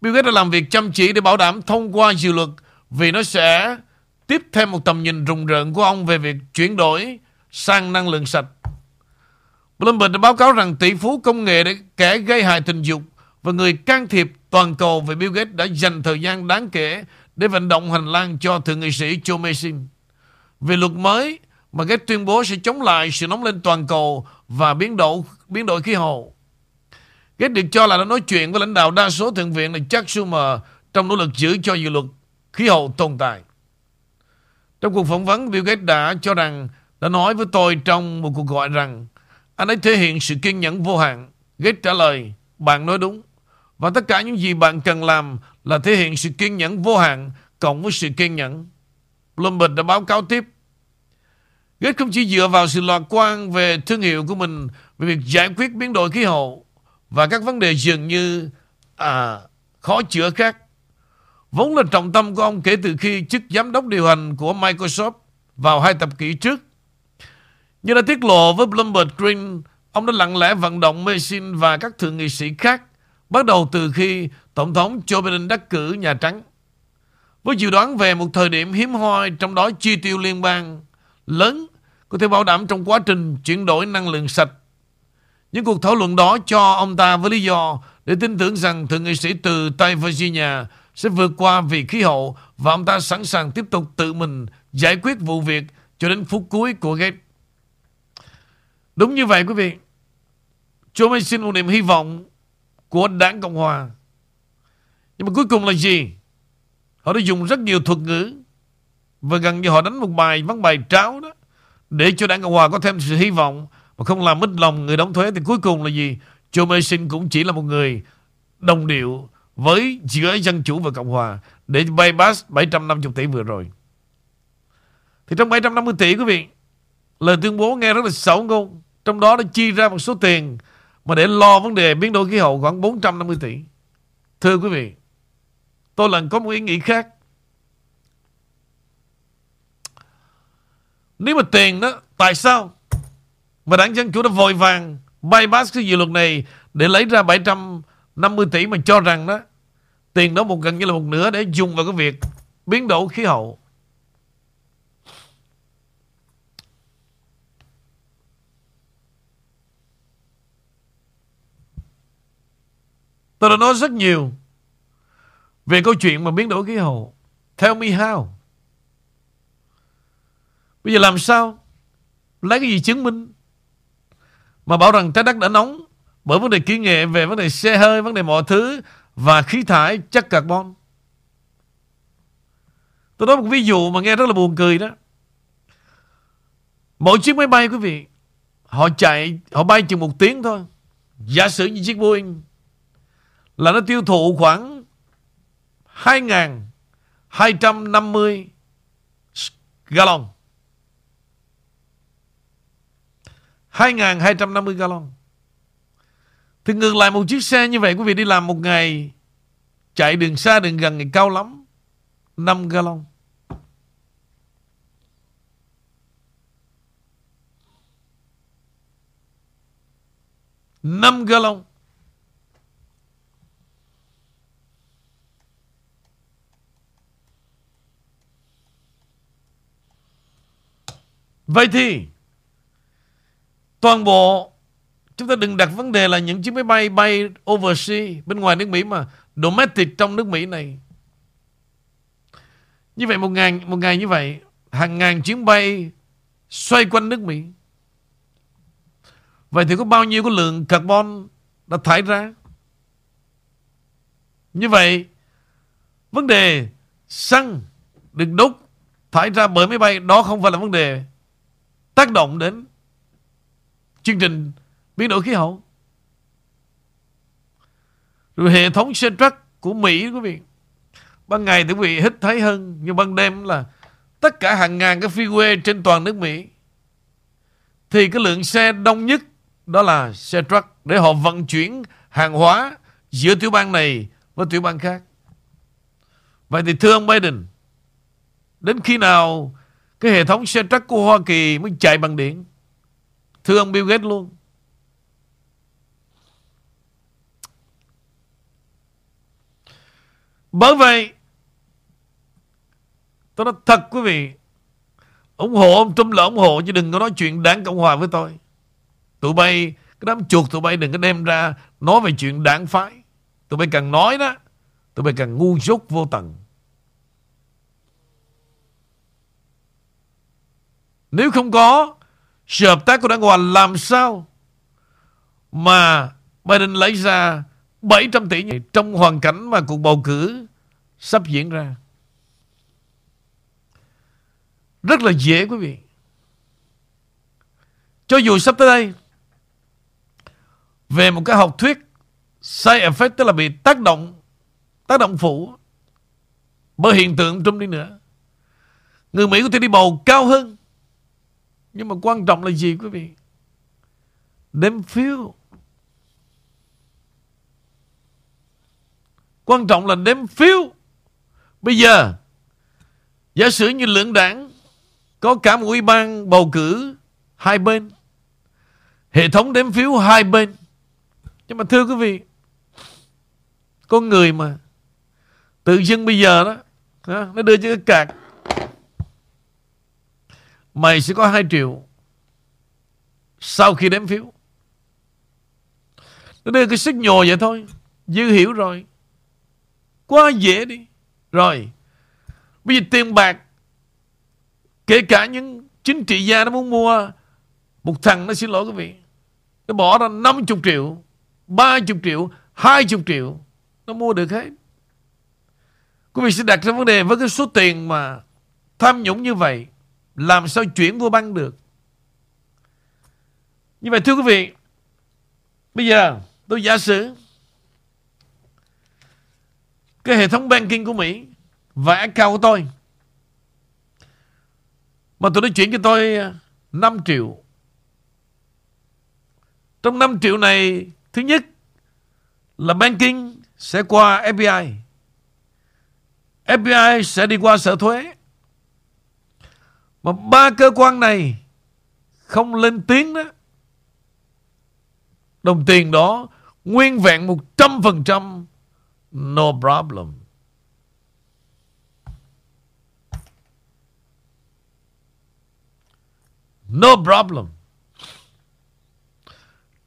Bill Gates đã làm việc chăm chỉ để bảo đảm thông qua dự luật vì nó sẽ tiếp thêm một tầm nhìn rùng rợn của ông về việc chuyển đổi sang năng lượng sạch. Bloomberg đã báo cáo rằng tỷ phú công nghệ để kẻ gây hại tình dục và người can thiệp toàn cầu về Bill Gates đã dành thời gian đáng kể để vận động hành lang cho thượng nghị sĩ Joe Manchin Về luật mới mà Gates tuyên bố sẽ chống lại sự nóng lên toàn cầu và biến đổi biến đổi khí hậu. Gates được cho là đã nói chuyện với lãnh đạo đa số thượng viện là Chuck Schumer trong nỗ lực giữ cho dự luật khí hậu tồn tại. Trong cuộc phỏng vấn, Bill Gates đã cho rằng đã nói với tôi trong một cuộc gọi rằng anh ấy thể hiện sự kiên nhẫn vô hạn. Gates trả lời, bạn nói đúng. Và tất cả những gì bạn cần làm là thể hiện sự kiên nhẫn vô hạn cộng với sự kiên nhẫn. Bloomberg đã báo cáo tiếp Gates không chỉ dựa vào sự lạc quan về thương hiệu của mình về việc giải quyết biến đổi khí hậu và các vấn đề dường như à, khó chữa khác. Vốn là trọng tâm của ông kể từ khi chức giám đốc điều hành của Microsoft vào hai thập kỷ trước. Như đã tiết lộ với Bloomberg Green, ông đã lặng lẽ vận động Mason và các thượng nghị sĩ khác bắt đầu từ khi Tổng thống Joe Biden đắc cử Nhà Trắng. Với dự đoán về một thời điểm hiếm hoi trong đó chi tiêu liên bang lớn có thể bảo đảm trong quá trình chuyển đổi năng lượng sạch. Những cuộc thảo luận đó cho ông ta với lý do để tin tưởng rằng thượng nghị sĩ từ Tây Virginia sẽ vượt qua vì khí hậu và ông ta sẵn sàng tiếp tục tự mình giải quyết vụ việc cho đến phút cuối của Gates. Đúng như vậy, quý vị. Chúa mới xin một niềm hy vọng của đảng Cộng Hòa. Nhưng mà cuối cùng là gì? Họ đã dùng rất nhiều thuật ngữ và gần như họ đánh một bài Văn bài tráo đó để cho đảng Cộng Hòa có thêm sự hy vọng mà không làm mất lòng người đóng thuế thì cuối cùng là gì? Joe Mason cũng chỉ là một người đồng điệu với giữa Dân Chủ và Cộng Hòa để bypass 750 tỷ vừa rồi. Thì trong 750 tỷ quý vị, lời tuyên bố nghe rất là xấu ngôn. Trong đó đã chi ra một số tiền mà để lo vấn đề biến đổi khí hậu khoảng 450 tỷ. Thưa quý vị, tôi lần có một ý nghĩ khác. Nếu mà tiền đó, tại sao mà đảng Dân Chủ đã vội vàng bypass cái dự luật này để lấy ra 750 tỷ mà cho rằng đó tiền đó một gần như là một nửa để dùng vào cái việc biến đổi khí hậu. Tôi đã nói rất nhiều về câu chuyện mà biến đổi khí hậu. Tell me how. Bây giờ làm sao? Lấy cái gì chứng minh? Mà bảo rằng trái đất đã nóng bởi vấn đề kỹ nghệ về vấn đề xe hơi, vấn đề mọi thứ và khí thải chất carbon. Tôi nói một ví dụ mà nghe rất là buồn cười đó. Mỗi chiếc máy bay quý vị, họ chạy, họ bay chừng một tiếng thôi. Giả sử như chiếc Boeing là nó tiêu thụ khoảng 2.250 gallon. 2.250 gallon. Thì ngược lại một chiếc xe như vậy, quý vị đi làm một ngày, chạy đường xa, đường gần ngày cao lắm 5 gallon. năm gallon Vậy thì toàn bộ, chúng ta đừng đặt vấn đề là những chiếc máy bay bay overseas bên ngoài nước Mỹ mà domestic trong nước Mỹ này. Như vậy một ngày một ngày như vậy, hàng ngàn chuyến bay xoay quanh nước Mỹ. Vậy thì có bao nhiêu cái lượng carbon đã thải ra? Như vậy, vấn đề xăng được đốt, thải ra bởi máy bay đó không phải là vấn đề tác động đến chương trình biến đổi khí hậu. Rồi hệ thống xe truck của Mỹ quý vị. Ban ngày thì quý vị hít thấy hơn, nhưng ban đêm là tất cả hàng ngàn cái freeway trên toàn nước Mỹ. Thì cái lượng xe đông nhất đó là xe truck để họ vận chuyển hàng hóa giữa tiểu bang này với tiểu bang khác. Vậy thì thưa ông Biden, đến khi nào cái hệ thống xe truck của Hoa Kỳ mới chạy bằng điện? Thưa ông Bill Gates luôn. Bởi vậy Tôi nói thật quý vị ủng hộ ông Trump là ủng hộ chứ đừng có nói chuyện đảng Cộng Hòa với tôi. Tụi bay, cái đám chuột tụi bay đừng có đem ra nói về chuyện đảng phái. Tụi bay càng nói đó, tụi bay càng ngu dốt vô tận. Nếu không có sự hợp tác của đảng Hòa làm sao mà Biden lấy ra 700 tỷ này trong hoàn cảnh mà cuộc bầu cử sắp diễn ra. Rất là dễ, quý vị. Cho dù sắp tới đây, về một cái học thuyết side effect, tức là bị tác động tác động phụ bởi hiện tượng Trump đi nữa. Người Mỹ có thể đi bầu cao hơn. Nhưng mà quan trọng là gì quý vị? Đếm phiếu. Quan trọng là đếm phiếu. Bây giờ giả sử như lượng đảng có cả một ủy ban bầu cử hai bên. Hệ thống đếm phiếu hai bên. Nhưng mà thưa quý vị, con người mà tự dưng bây giờ đó nó đưa cho cái cạc mày sẽ có 2 triệu sau khi đếm phiếu. Nó đưa cái sức nhồi vậy thôi. Dư hiểu rồi. Quá dễ đi. Rồi, bây giờ tiền bạc, kể cả những chính trị gia nó muốn mua, một thằng nó xin lỗi quý vị. Nó bỏ ra 50 triệu 30 triệu 20 triệu, nó mua được hết. Quý vị sẽ đặt ra vấn đề với cái số tiền mà tham nhũng như vậy làm sao chuyển vô băng được? Như vậy, thưa quý vị, Bây giờ tôi giả sử Cái hệ thống banking của Mỹ Và account của tôi, Mà tôi đã chuyển cho tôi à, 5 triệu. Trong 5 triệu này, Thứ nhất Là banking sẽ qua FBI FBI sẽ đi qua sở thuế mà ba cơ quan này không lên tiếng đó đồng tiền đó nguyên vẹn 100% no problem. No problem.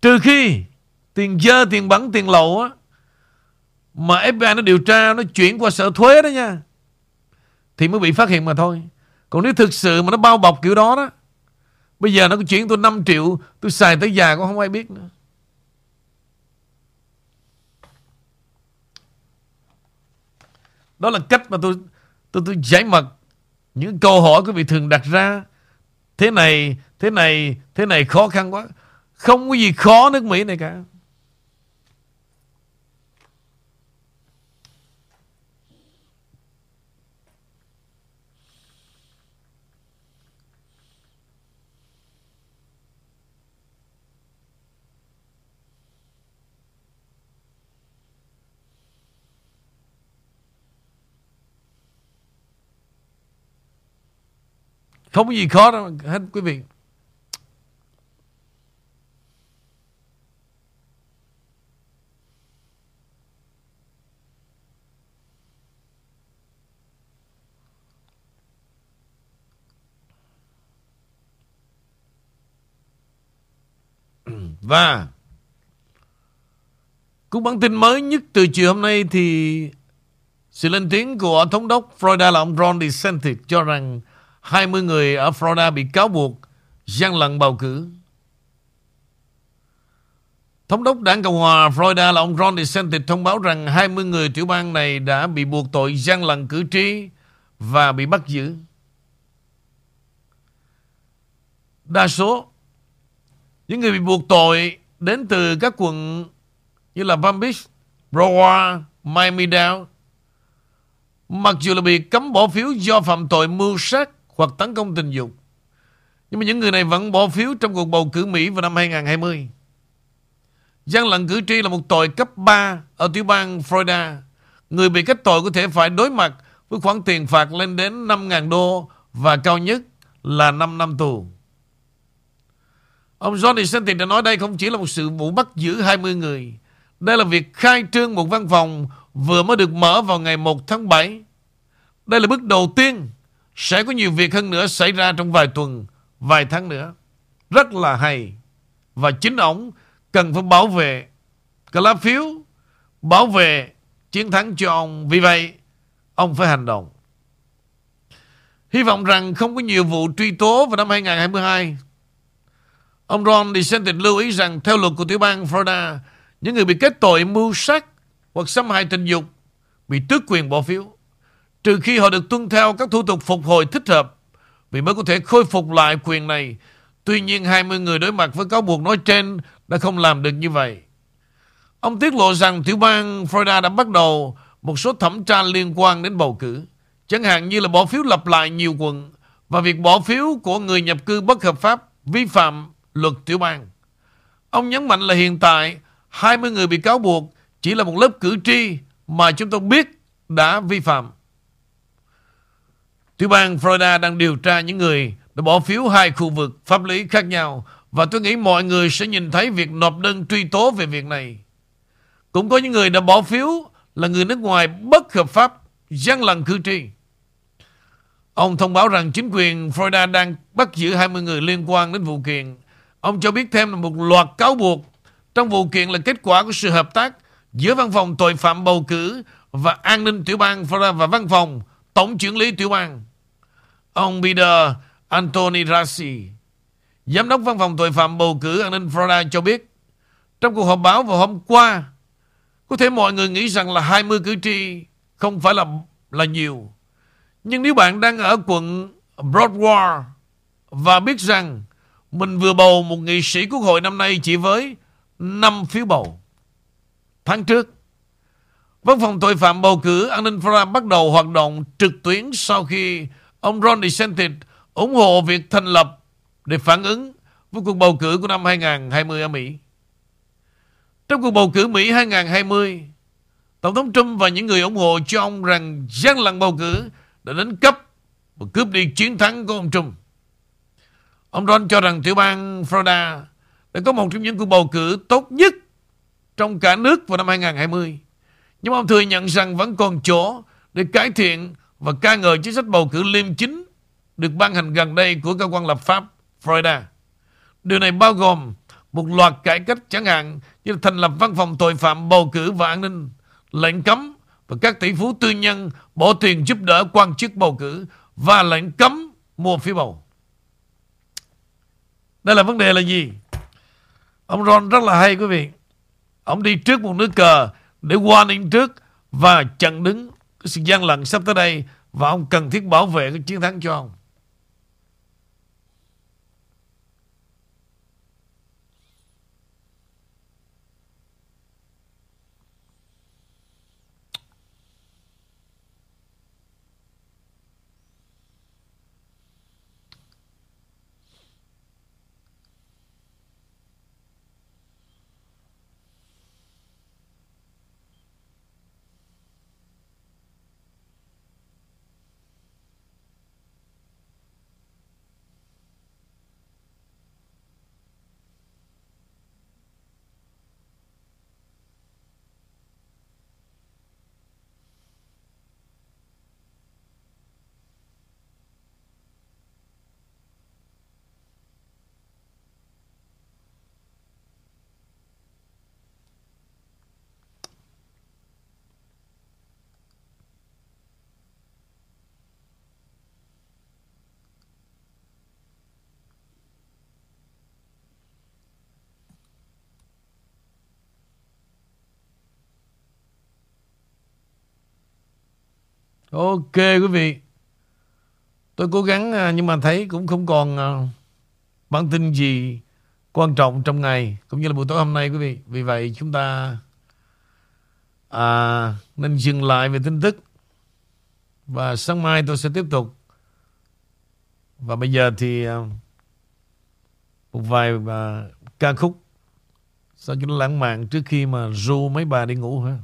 Trừ khi tiền dơ, tiền bắn, tiền lậu á mà FBI nó điều tra nó chuyển qua sở thuế đó nha thì mới bị phát hiện mà thôi. Còn nếu thực sự mà nó bao bọc kiểu đó đó Bây giờ nó có chuyển tôi 5 triệu Tôi xài tới già cũng không ai biết nữa Đó là cách mà tôi tôi tôi giải mật những câu hỏi quý vị thường đặt ra. Thế này, thế này, thế này khó khăn quá. Không có gì khó nước Mỹ này cả. Không có gì khó đâu, hết quý vị. Và cũng bản tin mới nhất từ chiều hôm nay thì sự lên tiếng của thống đốc Florida là ông Ron DeSantis cho rằng 20 người ở Florida bị cáo buộc gian lận bầu cử. Thống đốc đảng Cộng hòa Florida là ông Ron DeSantis thông báo rằng 20 người tiểu bang này đã bị buộc tội gian lận cử tri và bị bắt giữ. Đa số những người bị buộc tội đến từ các quận như là Palm Beach, Broward, Miami-Dade. Mặc dù là bị cấm bỏ phiếu do phạm tội mưu sát hoặc tấn công tình dục. Nhưng mà những người này vẫn bỏ phiếu trong cuộc bầu cử Mỹ vào năm 2020. Gian lận cử tri là một tội cấp 3 ở tiểu bang Florida. Người bị kết tội có thể phải đối mặt với khoản tiền phạt lên đến 5.000 đô và cao nhất là 5 năm tù. Ông Johnny DeSantis đã nói đây không chỉ là một sự vụ bắt giữ 20 người. Đây là việc khai trương một văn phòng vừa mới được mở vào ngày 1 tháng 7. Đây là bước đầu tiên sẽ có nhiều việc hơn nữa xảy ra trong vài tuần, vài tháng nữa. Rất là hay. Và chính ông cần phải bảo vệ cái lá phiếu, bảo vệ chiến thắng cho ông. Vì vậy, ông phải hành động. Hy vọng rằng không có nhiều vụ truy tố vào năm 2022. Ông Ron DeSantis lưu ý rằng theo luật của tiểu bang Florida, những người bị kết tội mưu sát hoặc xâm hại tình dục bị tước quyền bỏ phiếu trừ khi họ được tuân theo các thủ tục phục hồi thích hợp, vì mới có thể khôi phục lại quyền này. Tuy nhiên 20 người đối mặt với cáo buộc nói trên đã không làm được như vậy. Ông tiết lộ rằng tiểu bang Florida đã bắt đầu một số thẩm tra liên quan đến bầu cử. Chẳng hạn như là bỏ phiếu lặp lại nhiều quận và việc bỏ phiếu của người nhập cư bất hợp pháp vi phạm luật tiểu bang. Ông nhấn mạnh là hiện tại 20 người bị cáo buộc chỉ là một lớp cử tri mà chúng tôi biết đã vi phạm. Tiểu bang Florida đang điều tra những người đã bỏ phiếu hai khu vực pháp lý khác nhau và tôi nghĩ mọi người sẽ nhìn thấy việc nộp đơn truy tố về việc này. Cũng có những người đã bỏ phiếu là người nước ngoài bất hợp pháp, gian lận cử tri. Ông thông báo rằng chính quyền Florida đang bắt giữ 20 người liên quan đến vụ kiện. Ông cho biết thêm là một loạt cáo buộc trong vụ kiện là kết quả của sự hợp tác giữa văn phòng tội phạm bầu cử và an ninh tiểu bang Florida và văn phòng tổng trưởng lý tiểu bang. Ông Peter Anthony Rassi, giám đốc văn phòng tội phạm bầu cử an ninh Florida cho biết trong cuộc họp báo vào hôm qua có thể mọi người nghĩ rằng là 20 cử tri không phải là là nhiều. Nhưng nếu bạn đang ở quận Broadway và biết rằng mình vừa bầu một nghị sĩ quốc hội năm nay chỉ với 5 phiếu bầu. Tháng trước, Văn phòng tội phạm bầu cử an ninh Florida bắt đầu hoạt động trực tuyến sau khi ông Ron DeSantis ủng hộ việc thành lập để phản ứng với cuộc bầu cử của năm 2020 ở Mỹ. Trong cuộc bầu cử Mỹ 2020, Tổng thống Trump và những người ủng hộ cho ông rằng gian lận bầu cử đã đến cấp và cướp đi chiến thắng của ông Trump. Ông Ron cho rằng tiểu bang Florida đã có một trong những cuộc bầu cử tốt nhất trong cả nước vào năm 2020. Nhưng ông thừa nhận rằng vẫn còn chỗ để cải thiện và ca ngợi chính sách bầu cử liêm chính được ban hành gần đây của cơ quan lập pháp Florida. Điều này bao gồm một loạt cải cách chẳng hạn như thành lập văn phòng tội phạm bầu cử và an ninh, lệnh cấm và các tỷ phú tư nhân bỏ tiền giúp đỡ quan chức bầu cử và lệnh cấm mua phiếu bầu. Đây là vấn đề là gì? Ông Ron rất là hay quý vị. Ông đi trước một nước cờ để warning trước và chặn đứng sự gian lận sắp tới đây, và ông cần thiết bảo vệ cái chiến thắng cho ông. Ok quý vị Tôi cố gắng à, nhưng mà thấy cũng không còn à, bản tin gì quan trọng trong ngày cũng như là buổi tối hôm nay quý vị. Vì vậy chúng ta à, nên dừng lại về tin tức và sáng mai tôi sẽ tiếp tục. Và bây giờ thì à, một vài ca khúc sao cho nó lãng mạn trước khi mà ru mấy bà đi ngủ ha.